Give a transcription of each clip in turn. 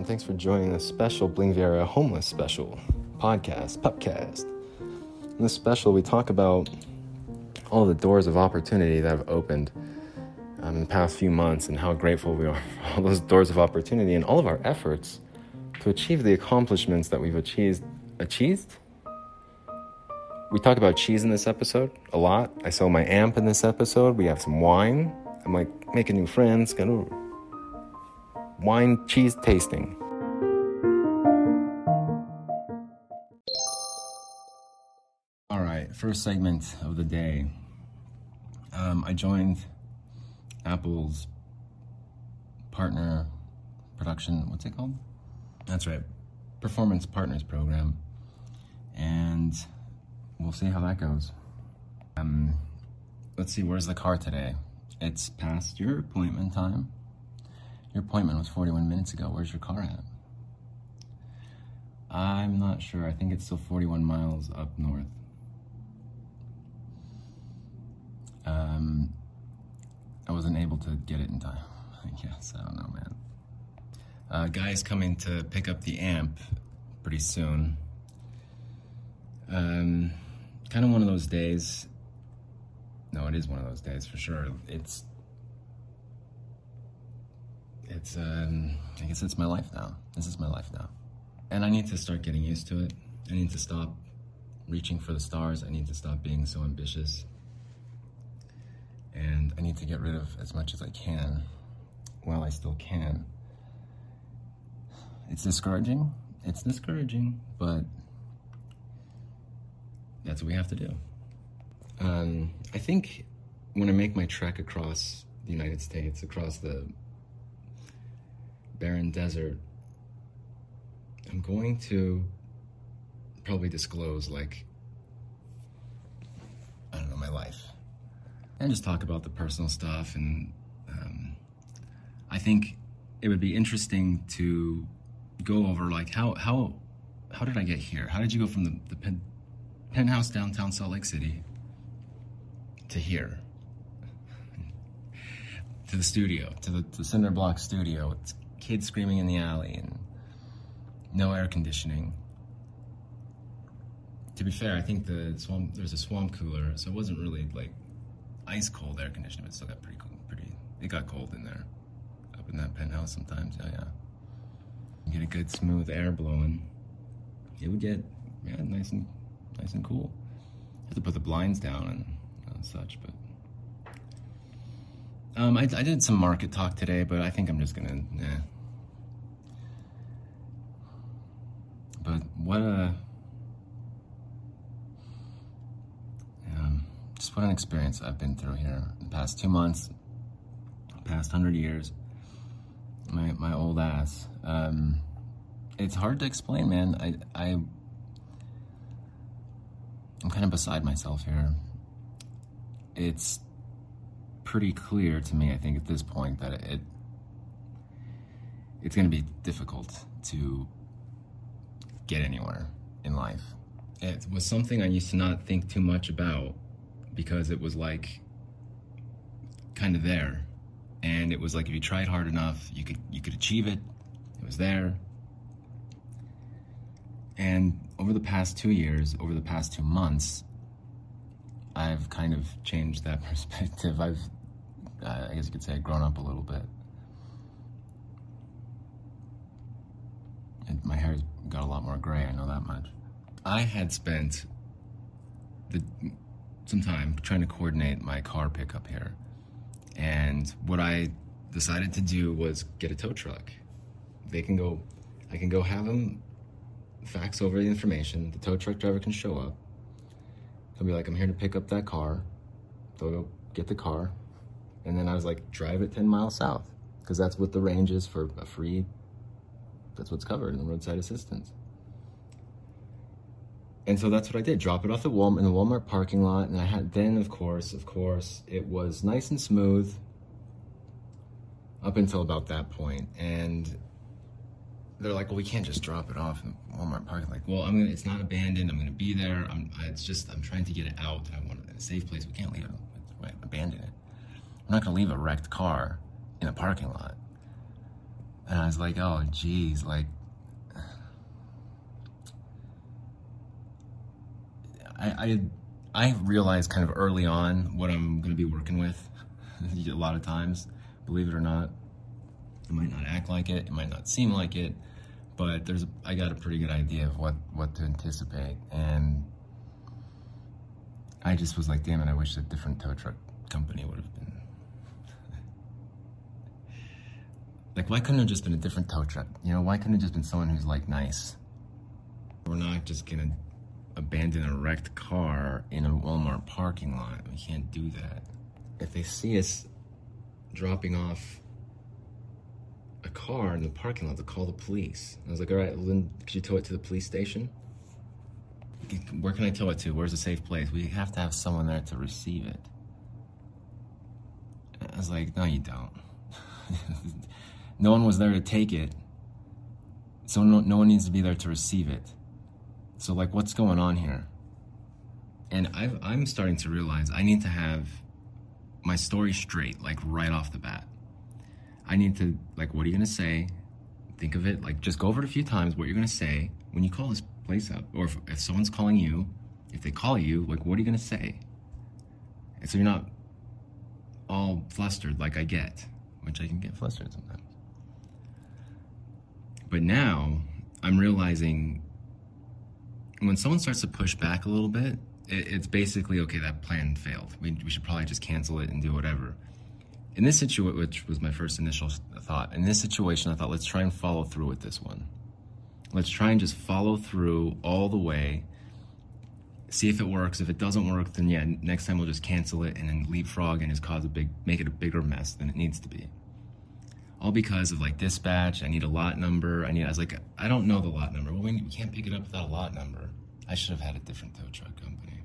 everyone. Thanks for joining the special Bling Viera Homeless Special podcast, Pupcast. In this special, we talk about all the doors of opportunity that have opened um, in the past few months and how grateful we are for all those doors of opportunity and all of our efforts to achieve the accomplishments that we've achieved. Achieved? We talk about cheese in this episode a lot. I sell my amp in this episode. We have some wine. I'm like making new friends, gonna wine cheese tasting. All right, first segment of the day. Um, I joined Apple's partner production, what's it called? That's right, Performance Partners Program. And we'll see how that goes. Um, let's see, where's the car today? It's past your appointment time. Your appointment was 41 minutes ago. Where's your car at? I'm not sure. I think it's still 41 miles up north. Um, I wasn't able to get it in time. I guess. I don't know, man. Uh, guy's coming to pick up the amp pretty soon. Um, kind of one of those days. No, it is one of those days for sure. It's it's um, I guess it's my life now. This is my life now, and I need to start getting used to it. I need to stop reaching for the stars. I need to stop being so ambitious, and I need to get rid of as much as I can while I still can. It's discouraging. It's discouraging, but that's what we have to do. Um, I think when I make my trek across the United States, across the barren desert, I'm going to probably disclose, like, I don't know, my life. And just talk about the personal stuff. And um, I think it would be interesting to go over, like, how, how, how did I get here? How did you go from the, the pen, penthouse downtown Salt Lake City to here? to the studio, to the, to the cinder block studio. It's kids screaming in the alley and no air conditioning. To be fair, I think the swamp there's a swamp cooler, so it wasn't really like ice cold air conditioning, but still got pretty cool. Pretty, it got cold in there, up in that penthouse sometimes. Yeah, yeah. You get a good smooth air blowing. It would get yeah nice and nice and cool. You have to put the blinds down and, and such, but. Um, I, I, did some market talk today, but I think I'm just gonna. But what a, um, just what an experience I've been through here the past two months, past hundred years. My my old ass. Um, it's hard to explain, man. I I I'm kind of beside myself here. It's pretty clear to me, I think, at this point that it it's going to be difficult to get anywhere in life. It was something I used to not think too much about because it was like kind of there. And it was like if you tried hard enough, you could you could achieve it. It was there. And over the past 2 years, over the past 2 months, I've kind of changed that perspective. I've I guess you could say, grown up a little bit. My hair's got a lot more gray, I know that much. I had spent the, some time trying to coordinate my car pickup here. And what I decided to do was get a tow truck. They can go, I can go have them fax over the information. The tow truck driver can show up. He'll be like, I'm here to pick up that car. They'll go get the car, and then I was like, drive it 10 miles south because that's what the range is for a free, that's what's covered in the roadside assistance. And so that's what I did. Drop it off at Walmart in the Walmart parking lot. And I had then, of course, of course, it was nice and smooth up until about that point. And they're like, well, we can't just drop it off in Walmart parking. Like, well, I'm gonna. It's not abandoned. I'm gonna be there. I'm. It's just I'm trying to get it out. I want it in a safe place. We can't leave it. Abandon it. I'm not gonna leave a wrecked car in a parking lot. And I was like, oh, geez, like, I, I, I realized kind of early on what I'm going to be working with a lot of times, believe it or not. It might not act like it, it might not seem like it, but there's I got a pretty good idea of what what to anticipate, and I just was like, damn it, I wish a different tow truck company would have been. Like, why couldn't it have just been a different tow truck? You know, why couldn't it just been someone who's like nice? We're not just gonna abandon a wrecked car in a Walmart parking lot. We can't do that. If they see us dropping off a car in the parking lot to call the police. I was like, all right, Lynn, could you tow it to the police station? Where can I tow it to? Where's a safe place? We have to have someone there to receive it. I was like, no, you don't. no one was there to take it. So no, no one needs to be there to receive it. So like, what's going on here? And i I'm starting to realize I need to have my story straight, like right off the bat. I need to like, what are you gonna say? Think of it like just go over it a few times. What you're gonna say when you call this place up, or if, if someone's calling you, if they call you, like what are you gonna say? And so you're not all flustered like I get, which I can get flustered sometimes. But now I'm realizing when someone starts to push back a little bit, it, it's basically okay. That plan failed. We, we should probably just cancel it and do whatever in this situation, which was my first initial thought, in this situation, I thought, let's try and follow through with this one. Let's try and just follow through all the way, see if it works. If it doesn't work, then yeah, next time we'll just cancel it and then leapfrog and just cause a big, make it a bigger mess than it needs to be. All because of like dispatch, I need a lot number. I need, I was like, I don't know the lot number. Well, we can't pick it up without a lot number. I should have had a different tow truck company.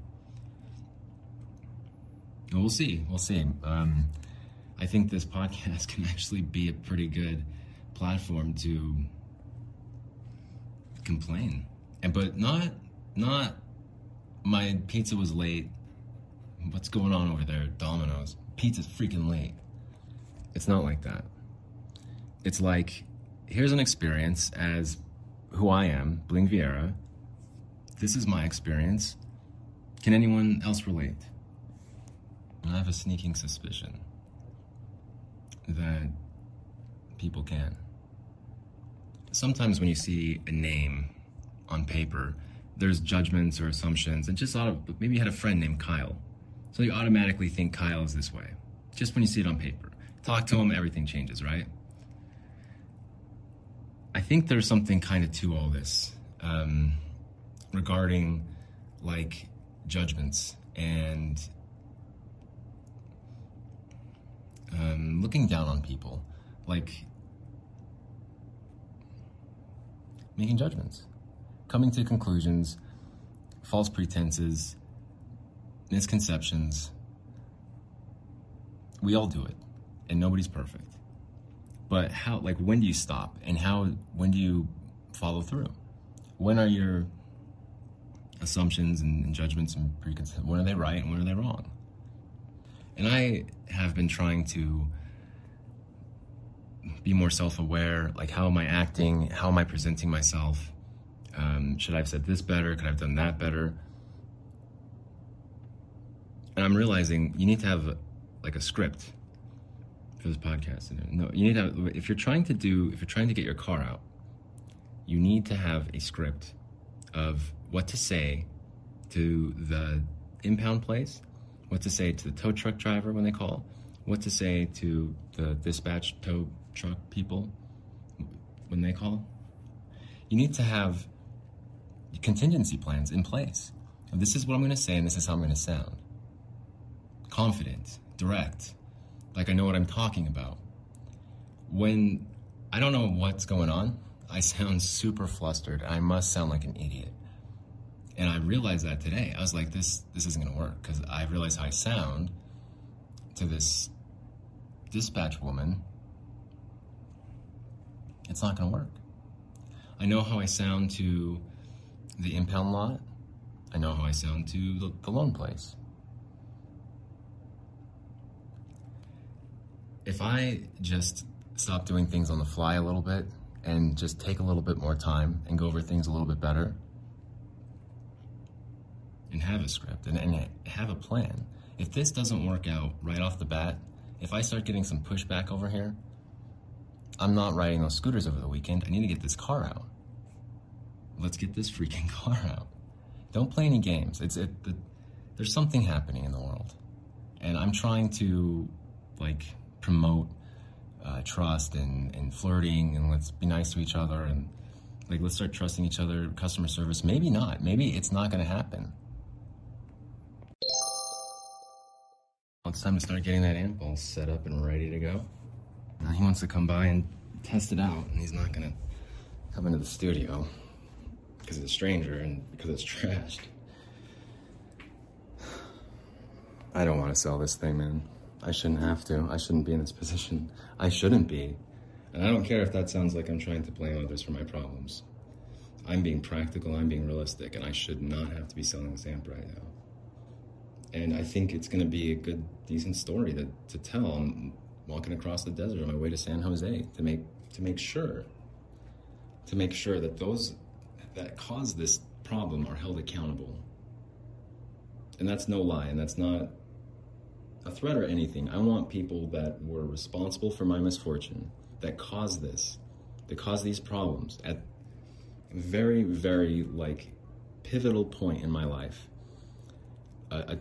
we'll see. We'll see. Um, I think this podcast can actually be a pretty good platform to complain. And but not not my pizza was late. What's going on over there, Domino's? Pizza's freaking late. It's not like that. It's like here's an experience as who I am, Bling Viera. This is my experience. Can anyone else relate? I have a sneaking suspicion that people can. Sometimes when you see a name on paper, there's judgments or assumptions, and just auto, maybe you had a friend named Kyle. So you automatically think Kyle is this way, just when you see it on paper. Talk to him, everything changes, right? I think there's something kind of to all this um, regarding like judgments and um, looking down on people, like making judgments, coming to conclusions, false pretenses, misconceptions. We all do it, and nobody's perfect. But how, like, when do you stop? And how, when do you follow through? When are your assumptions and, and judgments and preconceptions, when are they right and when are they wrong? And I have been trying to be more self-aware. Like, how am I acting? How am I presenting myself? Um, should I have said this better? Could I have done that better? And I'm realizing you need to have like a script for this podcast. No, you need to have, if you're trying to do, if you're trying to get your car out, you need to have a script of what to say to the impound place what to say to the tow truck driver when they call, what to say to the dispatch tow truck people when they call. You need to have contingency plans in place. And this is what I'm going to say, and this is how I'm going to sound. Confident, direct, like I know what I'm talking about. When I don't know what's going on, I sound super flustered. I must sound like an idiot. And I realized that today. I was like, this this isn't gonna work because I realized how I sound to this dispatch woman. It's not gonna work. I know how I sound to the impound lot. I know how I sound to the, the loan place. If I just stop doing things on the fly a little bit and just take a little bit more time and go over things a little bit better and have a script and, and have a plan. If this doesn't work out right off the bat, if I start getting some pushback over here, I'm not riding those scooters over the weekend. I need to get this car out. Let's get this freaking car out. Don't play any games. It's it, it there's something happening in the world. And I'm trying to like promote uh, trust and, and flirting and let's be nice to each other and like let's start trusting each other customer service. Maybe not. Maybe it's not going to happen. Well, it's time to start getting that amp all set up and ready to go. Now he wants to come by and test it out and he's not going to come into the studio because it's a stranger and because it's trashed. I don't want to sell this thing man I shouldn't have to. I shouldn't be in this position. I shouldn't be. And I don't care if that sounds like I'm trying to blame others for my problems. I'm being practical, I'm being realistic, and I should not have to be selling this amp right now. And I think it's going to be a good, decent story to, to tell. I'm walking across the desert on my way to San Jose to make to make sure to make sure that those that caused this problem are held accountable. And that's no lie, and that's not a threat or anything. I want people that were responsible for my misfortune, that caused this, that caused these problems at a very, very like pivotal point in my life. Uh,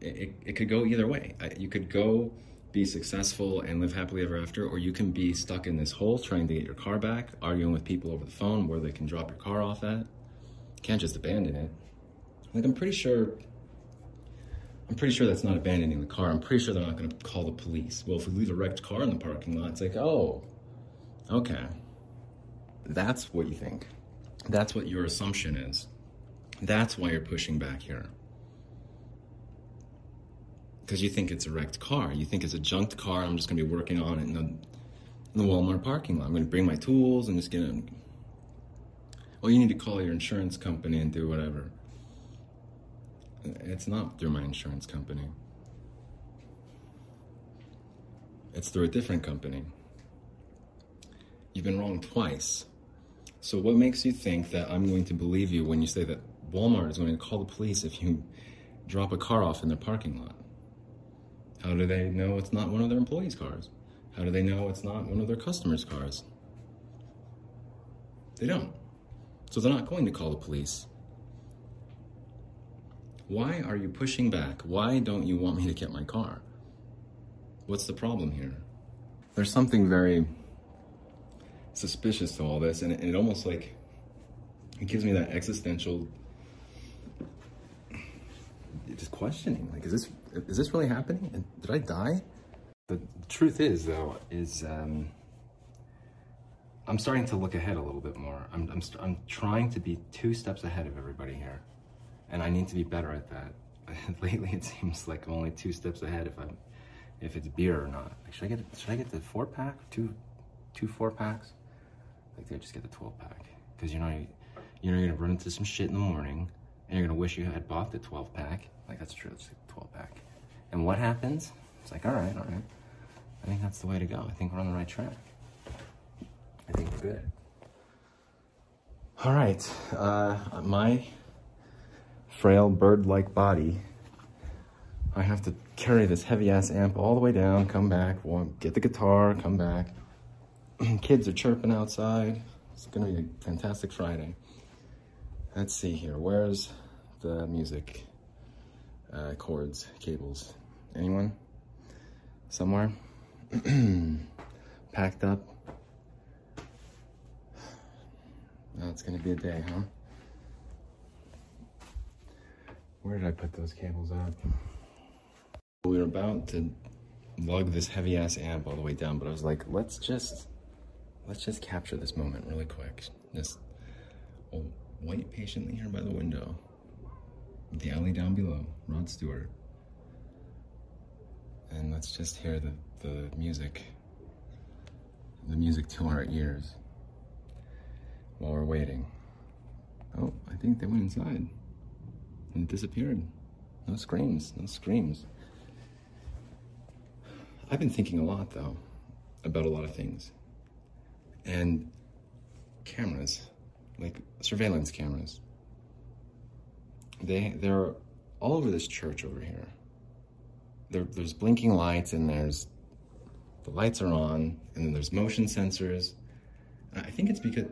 it, it could go either way. You could go be successful and live happily ever after, or you can be stuck in this hole trying to get your car back, arguing with people over the phone where they can drop your car off at. Can't just abandon it. Like, I'm pretty sure I'm pretty sure that's not abandoning the car. I'm pretty sure they're not going to call the police. Well, if we leave a wrecked car in the parking lot, it's like, oh, okay. That's what you think. That's what your assumption is. That's why you're pushing back here. Because you think it's a wrecked car. You think it's a junked car. I'm just going to be working on it in the, in the Walmart parking lot. I'm going to bring my tools and just get them. Well, you need to call your insurance company and do whatever. It's not through my insurance company. It's through a different company. You've been wrong twice. So what makes you think that I'm going to believe you when you say that Walmart is going to call the police if you drop a car off in their parking lot? How do they know it's not one of their employees' cars? How do they know it's not one of their customers' cars? They don't. So they're not going to call the police. Why are you pushing back? Why don't you want me to get my car? What's the problem here? There's something very suspicious to all this, and it, and it almost like it gives me that existential just questioning. Like, is this is this really happening? and Did I die? The truth is, though, is um, I'm starting to look ahead a little bit more. I'm I'm, I'm trying to be two steps ahead of everybody here and I need to be better at that. Lately, it seems like I'm only two steps ahead if I'm if it's beer or not. Like, should I get should I get the four pack, two two four packs? Like, I just get the twelve pack because you know you, know you're gonna run into some shit in the morning and you're gonna wish you had bought the twelve pack. Like that's true, it's like twelve pack. And what happens? It's like all right, all right. I think that's the way to go. I think we're on the right track. I think we're good. All right, uh, my frail bird-like body, I have to carry this heavy-ass amp all the way down, come back, get the guitar, come back. Kids are chirping outside. It's gonna be a fantastic Friday. Let's see here, where's the music uh, cords, cables? Anyone? Somewhere? Packed up? That's gonna be a day, huh? Where did I put those cables up? We were about to lug this heavy ass amp all the way down, but I was like, let's just, let's just capture this moment really quick. Just wait patiently here by the window. The alley down below, Rod Stewart. And let's just hear the, the music, the music to our ears while we're waiting. Oh, I think they went inside and it disappeared. No screams, no screams. I've been thinking a lot though, about a lot of things. And cameras, like surveillance cameras, they they're all over this church over here. There, there's blinking lights and there's the lights are on and then there's motion sensors. I think it's because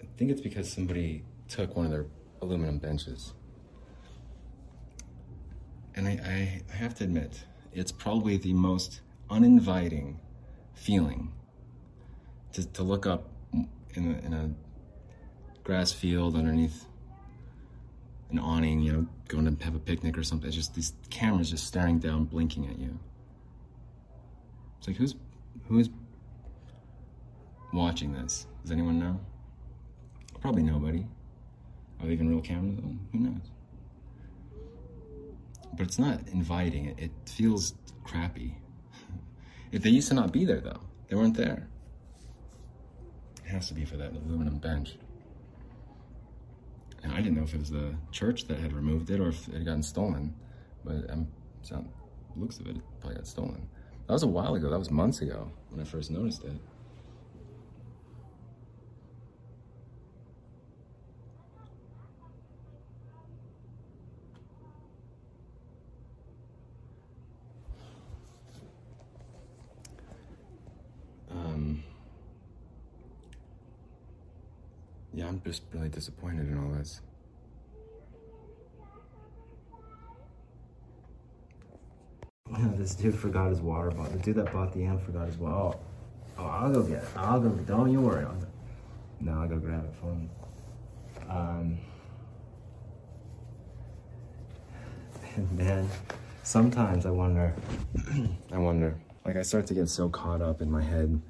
I think it's because somebody took one of their aluminum benches. And I, I, have to admit, it's probably the most uninviting feeling to, to look up in a, in a grass field underneath an awning, you know, going to have a picnic or something. It's just these cameras just staring down, blinking at you. It's like, who's, who's watching this? Does anyone know? Probably nobody. Are they even real cameras? Who knows? But it's not inviting. It, it feels crappy. if they used to not be there, though, they weren't there. It has to be for that aluminum bench. And I didn't know if it was the church that had removed it or if it had gotten stolen. But sound, looks of it, it probably got stolen. That was a while ago. That was months ago when I first noticed it. Just really disappointed in all this. this dude forgot his water bottle. The dude that bought the amp forgot his water. Oh, oh, I'll go get it. I'll go. Don't you worry. I'll. No, I'll go grab it for him. Um, man, sometimes I wonder. I wonder. Like, I start to get so caught up in my head,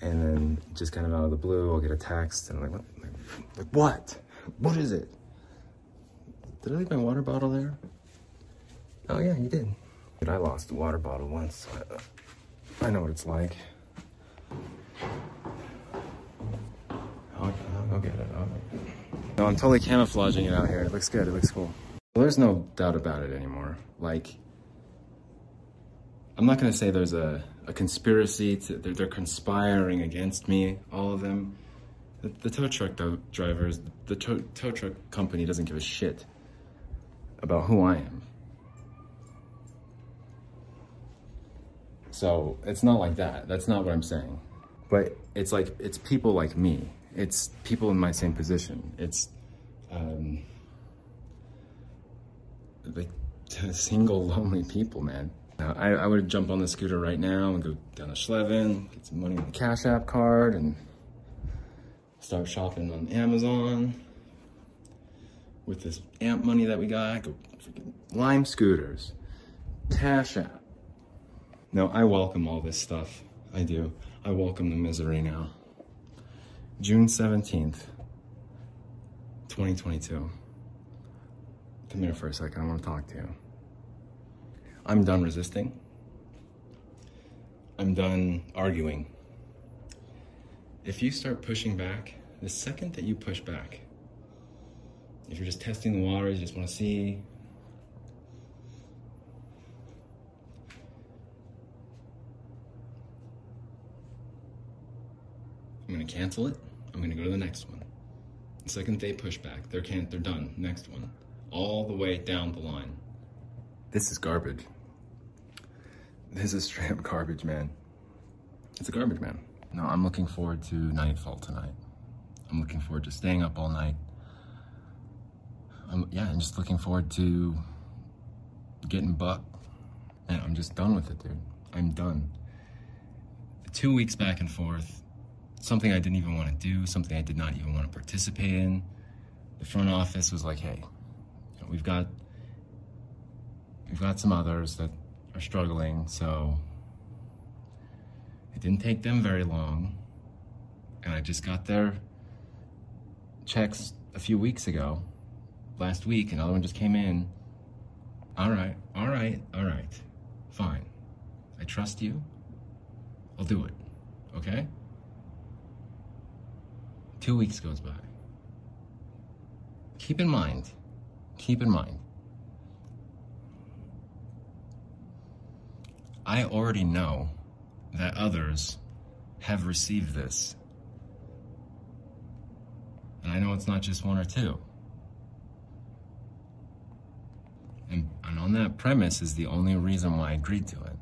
and then just kind of out of the blue, I'll get a text, and I'm like, what? Like, what? What is it? Did I leave my water bottle there? Oh, yeah, you did. But I lost a water bottle once. I, I know what it's like. I'll, I'll get it. I'll... No, I'm totally camouflaging it out here. It looks good. It looks cool. Well, there's no doubt about it anymore. Like, I'm not going to say there's a, a conspiracy. To, they're, they're conspiring against me, all of them. The, the tow truck drivers, the tow, tow truck company doesn't give a shit about who I am. So it's not like that. That's not what I'm saying. But it's like, it's people like me. It's people in my same position. It's, um, like single lonely people, man. I, I would jump on the scooter right now and go down to Schleven, get some money on the Cash App card, and start shopping on Amazon with this amp money that we got. Go freaking Lime scooters, Cash App. No, I welcome all this stuff. I do. I welcome the misery now. June 17th, 2022. Come here for a second. I want to talk to you. I'm done resisting. I'm done arguing. If you start pushing back, the second that you push back, if you're just testing the waters, you just want to see I'm gonna cancel it. I'm gonna go to the next one. The second they push back, they're can they're done. Next one, all the way down the line. This is garbage. This is straight up garbage, man. It's a garbage man. No, I'm looking forward to Nightfall tonight. I'm looking forward to staying up all night. I'm, yeah, I'm just looking forward to getting buck. And I'm just done with it, dude. I'm done. Two weeks back and forth, something I didn't even want to do, something I did not even want to participate in. The front office was like, hey, you know, we've got we've got some others that are struggling, so it didn't take them very long. And I just got their checks a few weeks ago, last week, another one just came in. All right, all right, all right, fine. I trust you. I'll do it, okay? Two weeks goes by. Keep in mind, keep in mind, I already know that others have received this. And I know it's not just one or two. And, and on that premise is the only reason why I agreed to it.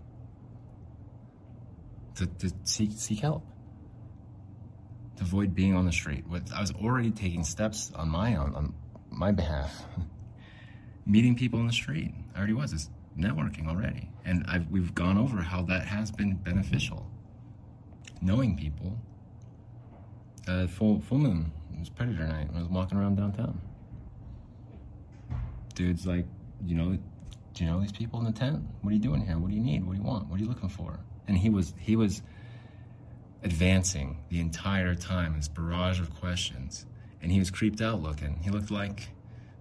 To, to seek, seek help. To avoid being on the street. With, I was already taking steps on my own, on my behalf. Meeting people in the street. I already was. It's networking already. And I've, we've gone over how that has been beneficial. Knowing people. Uh, full, full moon. It was Predator night. I was walking around downtown. Dudes like you know, do you know these people in the tent? What are you doing here? What do you need? What do you want? What are you looking for? And he was he was advancing the entire time, this barrage of questions, and he was creeped out looking. He looked like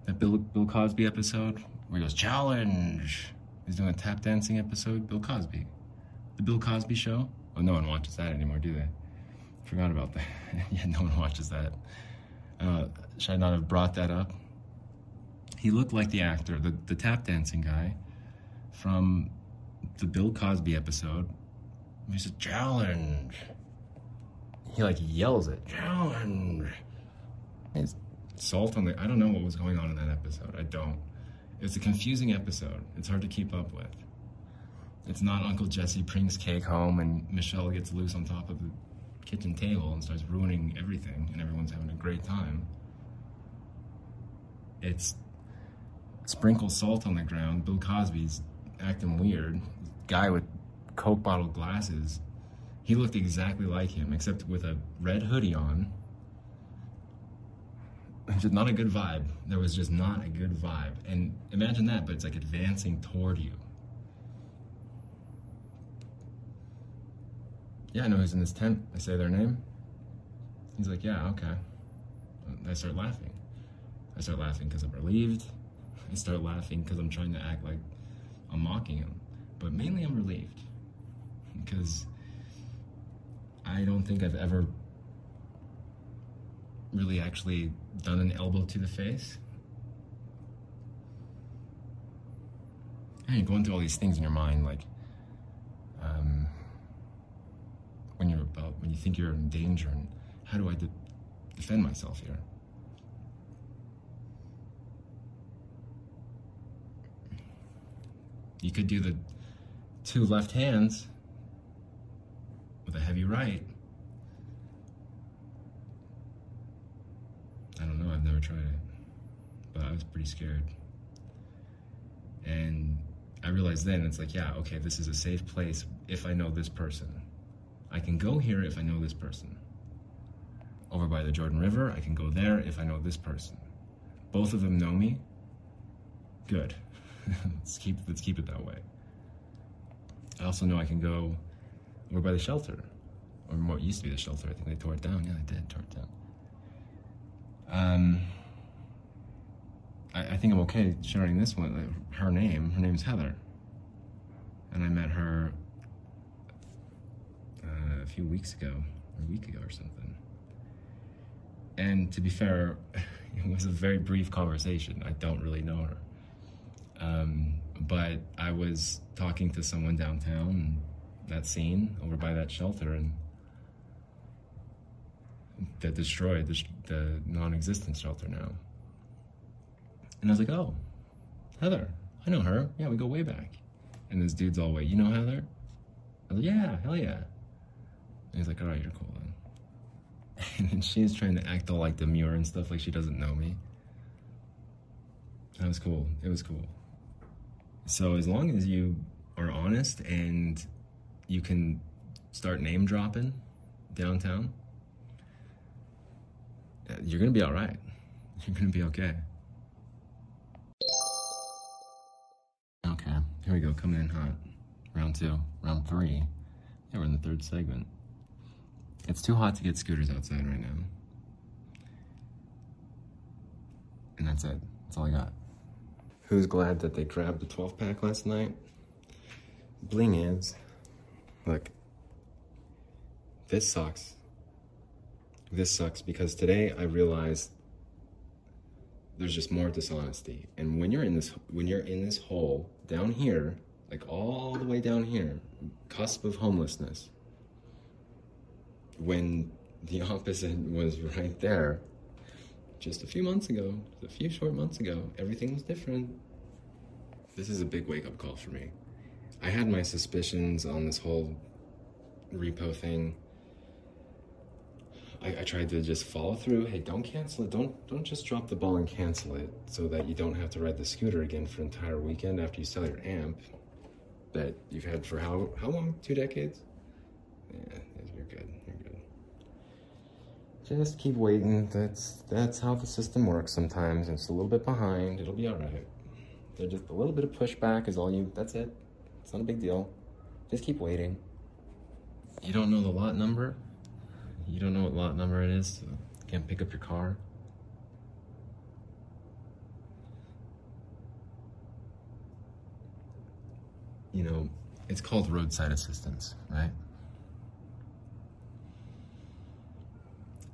that Bill Bill Cosby episode where he goes challenge. He's doing a tap dancing episode. Bill Cosby, the Bill Cosby Show. Oh, no one watches that anymore, do they? Forgot about that. yeah, no one watches that. Uh, should I not have brought that up? he looked like the actor, the, the tap dancing guy from the Bill Cosby episode. He said, challenge. He like yells it, challenge. It's salt on the, I don't know what was going on in that episode. I don't. It's a confusing episode. It's hard to keep up with. It's not Uncle Jesse brings cake home and Michelle gets loose on top of the kitchen table and starts ruining everything and everyone's having a great time. It's sprinkle salt on the ground. Bill Cosby's acting weird. Guy with Coke bottle glasses. He looked exactly like him, except with a red hoodie on. Just not a good vibe. There was just not a good vibe. And imagine that, but it's like advancing toward you. Yeah, I know who's in this tent. I say their name. He's like, yeah, okay. I start laughing. I start laughing because I'm relieved. I start laughing because I'm trying to act like I'm mocking him. But mainly I'm relieved because I don't think I've ever really actually done an elbow to the face. And you're going through all these things in your mind, like um, when you're about when you think you're in danger, and how do I de- defend myself here? You could do the two left hands with a heavy right. I don't know, I've never tried it. But I was pretty scared. And I realized then it's like, yeah, okay, this is a safe place if I know this person. I can go here if I know this person. Over by the Jordan River, I can go there if I know this person. Both of them know me. Good. let's keep let's keep it that way. I also know I can go over by the shelter, or what used to be the shelter. I think they tore it down. Yeah, they did tore it down. Um, I, I think I'm okay sharing this one. Her name, her name's Heather, and I met her uh, a few weeks ago, a week ago or something. And to be fair, it was a very brief conversation. I don't really know her. Um, but I was talking to someone downtown, that scene over by that shelter, and that destroyed the, the non-existent shelter now. And I was like, "Oh, Heather, I know her. Yeah, we go way back." And this dude's all, "Wait, you know Heather?" I was like, "Yeah, hell yeah." And he's like, "All right, you're cool then." And then she's trying to act all like demure and stuff, like she doesn't know me. That was cool. It was cool. So as long as you are honest and you can start name dropping downtown, uh, you're gonna be all right. You're gonna be okay. Here we go. Coming in hot. Round two, round three. Yeah, we're in the third segment. It's too hot to get scooters outside right now. And that's it. That's all I got. Who's glad that they grabbed the 12 pack last night? Bling is. Look. This sucks. This sucks because today I realized there's just more dishonesty. And when you're in this when you're in this hole down here, like all the way down here, cusp of homelessness, when the opposite was right there. Just a few months ago, a few short months ago, everything was different. This is a big wake up call for me. I had my suspicions on this whole repo thing. I, I, tried to just follow through. Hey, don't cancel it. Don't don't just drop the ball and cancel it, so that you don't have to ride the scooter again for an entire weekend after you sell your amp that you've had for how how long? Two decades. Yeah, you're good. You're good. Just keep waiting. That's that's how the system works. Sometimes it's a little bit behind. It'll be all right. There's just a little bit of pushback is all you. That's it. It's not a big deal. Just keep waiting. You don't know the lot number? You don't know what lot number it is? So can't pick up your car? You know, it's called roadside assistance, right?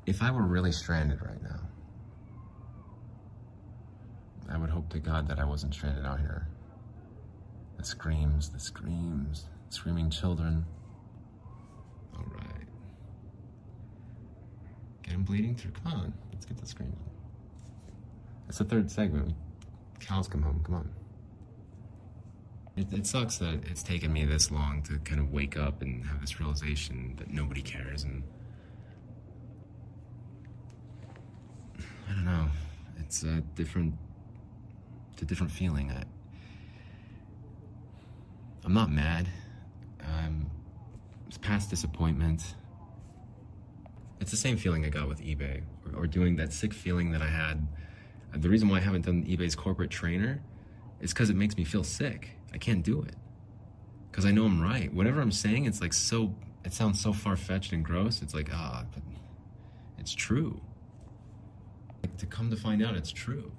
If I were really stranded right now, I would hope to God that I wasn't stranded out here. The screams, the screams, screaming children. All right. Bleeding through. Come on, let's get the screams. It's the third segment. Cows come home. Come on. It, it, sucks that it's taken me this long to kind of wake up and have this realization that nobody cares and I don't know. It's a different it's a different feeling. I, I'm not mad. It's past disappointment. It's the same feeling I got with eBay, or, or doing that sick feeling that I had. Uh, the reason why I haven't done eBay's corporate trainer is because it makes me feel sick. I can't do it because I know I'm right. Whatever I'm saying, it's like so. It sounds so far fetched and gross. It's like ah, but it's true. Like, to come to find out, it's true.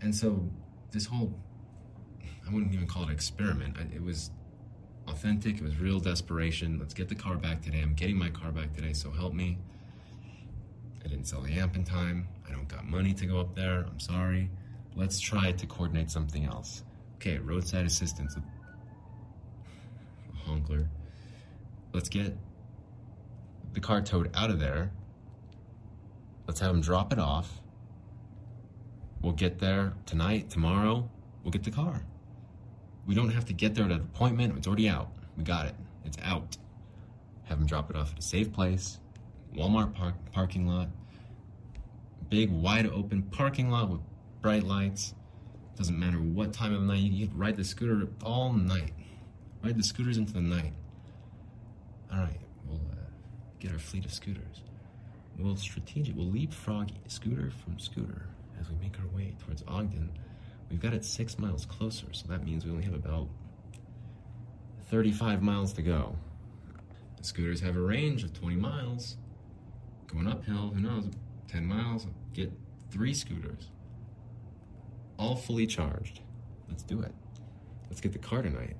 And so this whole I wouldn't even call it experiment. It was authentic. It was real desperation. Let's get the car back today. I'm getting my car back today, so help me. I didn't sell the amp in time. I don't got money to go up there. I'm sorry. Let's try to coordinate something else. Okay, roadside assistance. A honkler. Let's get the car towed out of there. Let's have him drop it off. We'll get there tonight, tomorrow. We'll get the car. We don't have to get there at an appointment. It's already out. We got it. It's out. Have him drop it off at a safe place. Walmart park, parking lot. Big, wide open parking lot with bright lights. Doesn't matter what time of night, you can ride the scooter all night. Ride the scooters into the night. All right, we'll uh, get our fleet of scooters. We'll strategic, we'll leapfrog scooter from scooter as we make our way towards Ogden. We've got it six miles closer, so that means we only have about 35 miles to go. The scooters have a range of 20 miles. Going uphill, who knows, 10 miles, get three scooters all fully charged. Let's do it. Let's get the car tonight.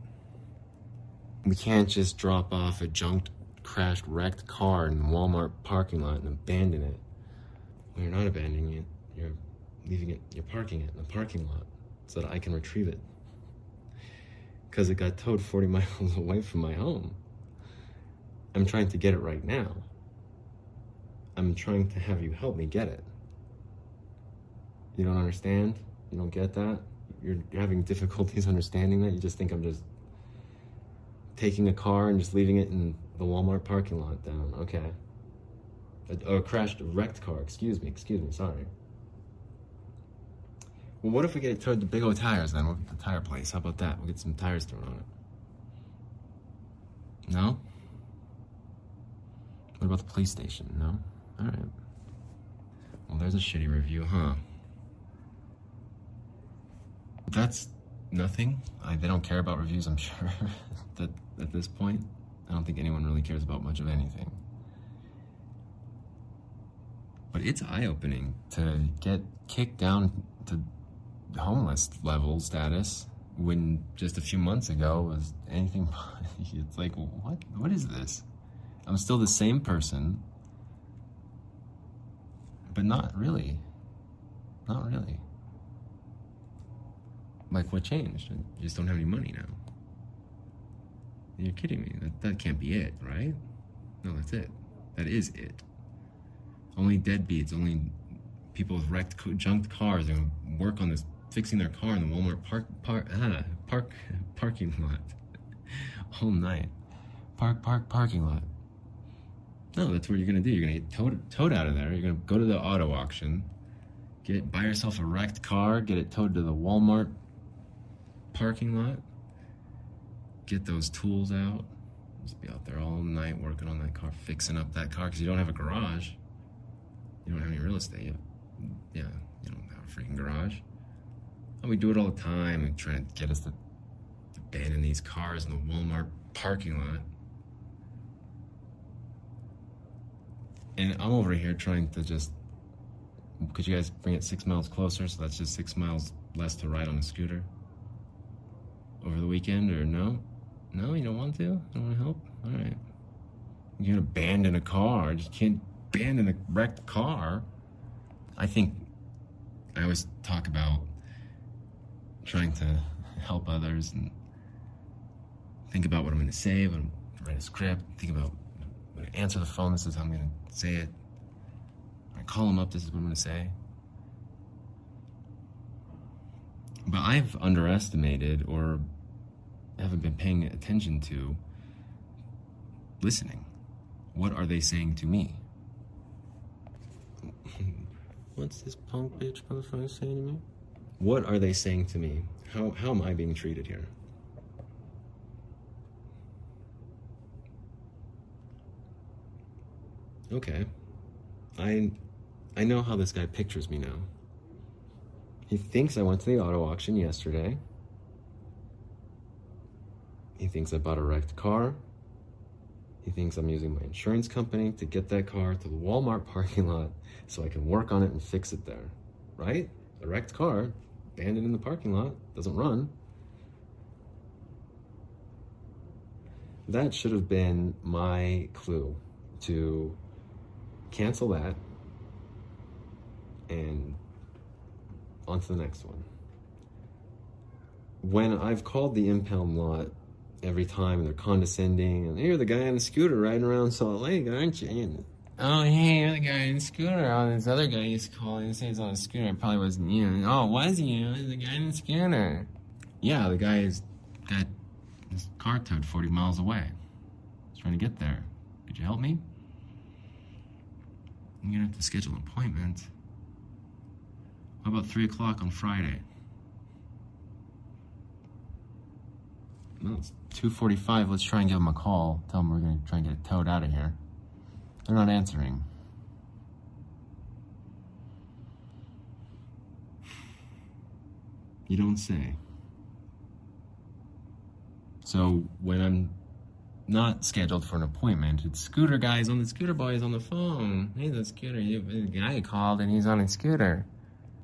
We can't just drop off a junked, crashed, wrecked car in the Walmart parking lot and abandon it. Well, you're not abandoning it. You're leaving it, you're parking it in the parking lot so that I can retrieve it. Because it got towed 40 miles away from my home. I'm trying to get it right now. I'm trying to have you help me get it. You don't understand? You don't get that? You're, you're having difficulties understanding that? You just think I'm just taking a car and just leaving it in the Walmart parking lot down. Okay. A, a crashed, wrecked car. Excuse me, excuse me, sorry. Well, what if we get it towed to Big O Tires then? We'll the tire place. How about that? We'll get some tires thrown on it. No? What about the police station? No? Alright. Well, there's a shitty review, huh? That's nothing. They don't care about reviews, I'm sure, that at this point. I don't think anyone really cares about much of anything. But it's eye opening to get kicked down to homeless level status when just a few months ago was anything it's like what what is this i'm still the same person but not really not really like, what changed? I just don't have any money now. You're kidding me. That, that can't be it, right? No, that's it. That is it. Only deadbeats, only people with wrecked, junked cars are gonna work on this, fixing their car in the Walmart park, park, ah, park, parking lot all night. Park, park, parking lot. No, that's what you're gonna do. You're gonna get towed, towed out of there. You're gonna go to the auto auction, get buy yourself a wrecked car, get it towed to the Walmart parking lot, get those tools out. Just be out there all night working on that car, fixing up that car because you don't have a garage. You don't have any real estate. You yeah, you don't have a freaking garage. And we do it all the time and trying to get us to abandon these cars in the Walmart parking lot. And I'm over here trying to just. Could you guys bring it six miles closer? So that's just six miles less to ride on a scooter over the weekend, or no? No, you don't want to? You don't want to help? All right. You can abandon a car. You can't abandon a wrecked car. I think I always talk about trying to help others and think about what I'm going to say when I write a script. Think about when I answer the phone. This is how I'm going to say it. When I call them up. This is what I'm going to say. But I've underestimated or haven't been paying attention to listening. What are they saying to me? What's this punk bitch motherfucker saying to me? What are they saying to me? How, how am I being treated here? Okay. I I know how this guy pictures me now. He thinks I went to the auto auction yesterday. He thinks I bought a wrecked car. He thinks I'm using my insurance company to get that car to the Walmart parking lot so I can work on it and fix it there. Right? A wrecked car, abandoned in the parking lot, doesn't run. That should have been my clue to cancel that and on to the next one. When I've called the impound lot every time they're condescending and you're the guy on the scooter riding around Salt Lake, aren't you? And, oh, hey, you're the guy in the scooter. Oh, this other guy used to call and say he's on a scooter. It probably wasn't you. Oh, it was you? The guy in the scooter. Yeah, the guy is got his car towed 40 miles away. He's trying to get there. Could you help me? I'm gonna have to schedule an appointment. How about 3 o'clock on Friday? No, it's 2.45. Let's try and give him a call. Tell him we're gonna try and get it towed out of here. They're not answering. You don't say. So when I'm not scheduled for an appointment, it's scooter guys on the scooter boys on the phone. Hey, the scooter, the guy called and he's on his scooter.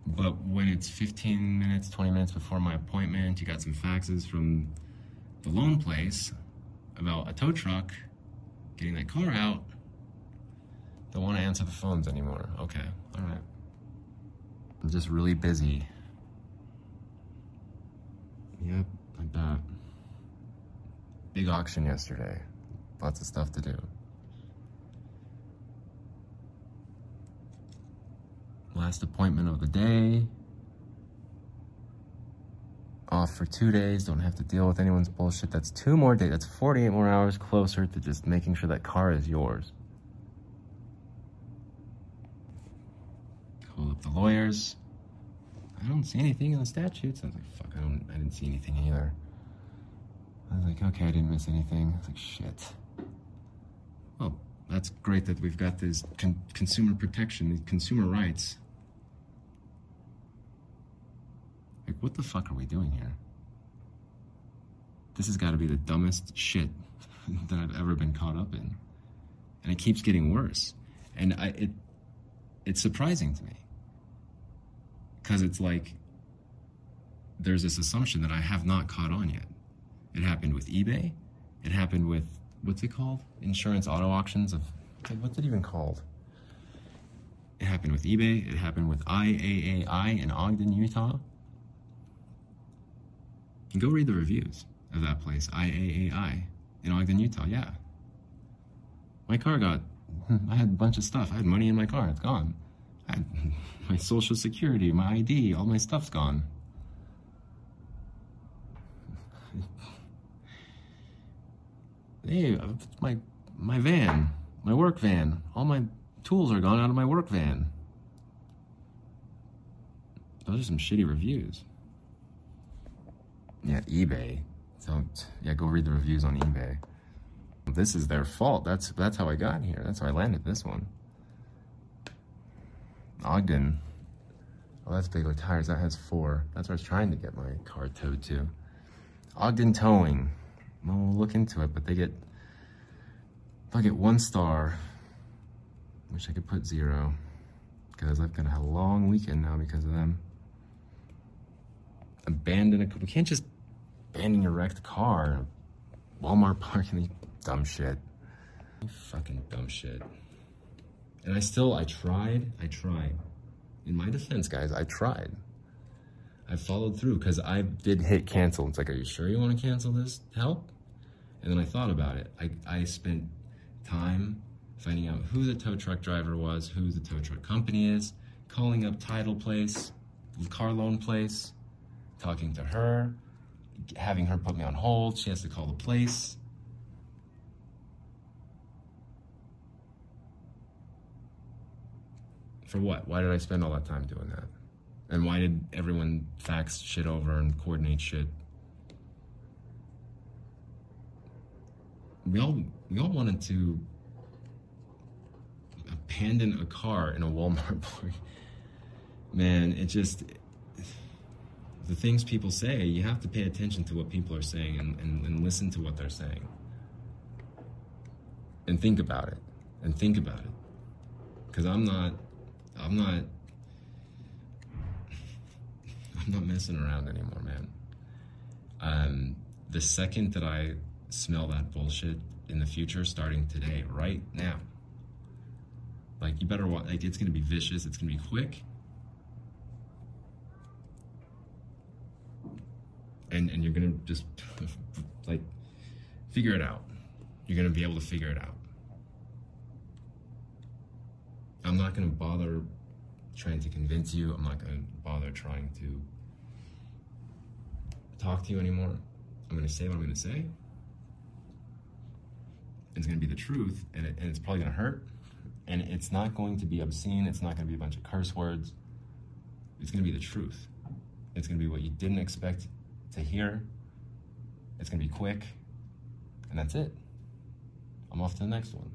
But when it's 15 minutes, 20 minutes before my appointment, you got some faxes from the loan place about a tow truck getting that car out. Don't want to answer the phones anymore. Okay, all right. I'm just really busy. Yep, I bet. Big auction yesterday. Lots of stuff to do. Last appointment of the day. Off for two days. Don't have to deal with anyone's bullshit. That's two more days. That's 48 more hours closer to just making sure that car is yours. Call up the lawyers. I don't see anything in the statutes. I was like, fuck, I don't I didn't see anything either. I was like, okay, I didn't miss anything. I was like, shit. Well, that's great that we've got this con- consumer protection, these consumer rights. Like, what the fuck are we doing here? This has got to be the dumbest shit that I've ever been caught up in, and it keeps getting worse. And I, it, it's surprising to me because it's like there's this assumption that I have not caught on yet. It happened with eBay. It happened with what's it called? Insurance auto auctions of what's it even called? It happened with eBay. It happened with IAAI in Ogden, Utah. Go read the reviews of that place, IAAI in Ogden, Utah. Yeah. My car got I had a bunch of stuff. I had money in my car. It's gone. I my social security, my ID, all my stuff's gone. hey, uh, my my van, my work van, all my tools are gone out of my work van. Those are some shitty reviews. Yeah, eBay. Don't yeah, go read the reviews on eBay. This is their fault. That's that's how I got here. That's how I landed this one. Ogden. Oh, that's with tires. That has four. That's where I was trying to get my car towed to. Ogden Towing. Well, we'll look into it, but they get. If I get one star, wish I could put zero, because I've got a long weekend now because of them. Abandon a. We can't just abandon your wrecked car. Walmart parking. Dumb shit. Fucking dumb shit. And I still, I tried, I tried. In my defense, guys, I tried. I followed through because I did hit cancel. It's like, are you sure you want to cancel this help? And then I thought about it. I, I spent time finding out who the tow truck driver was, who the tow truck company is, calling up title place, car loan place, talking to her, having her put me on hold. She has to call the place. For what? Why did I spend all that time doing that? And why did everyone fax shit over and coordinate shit? We all we all wanted to abandon a car in a Walmart park. Man, it just the things people say, you have to pay attention to what people are saying and, and, and listen to what they're saying. And think about it. And think about it. Because I'm not I'm not I'm not messing around anymore, man. Um, the second that I smell that bullshit in the future, starting today, right now, like you better watch. Like it's gonna be vicious. It's gonna be quick. And and you're gonna just like figure it out. You're gonna be able to figure it out. I'm not going to bother trying to convince you. I'm not going to bother trying to talk to you anymore. I'm going to say what I'm going to say. It's going to be the truth, and, it, and it's probably going to hurt. And it's not going to be obscene. It's not going to be a bunch of curse words. It's going to be the truth. It's going to be what you didn't expect to hear. It's going to be quick. And that's it. I'm off to the next one.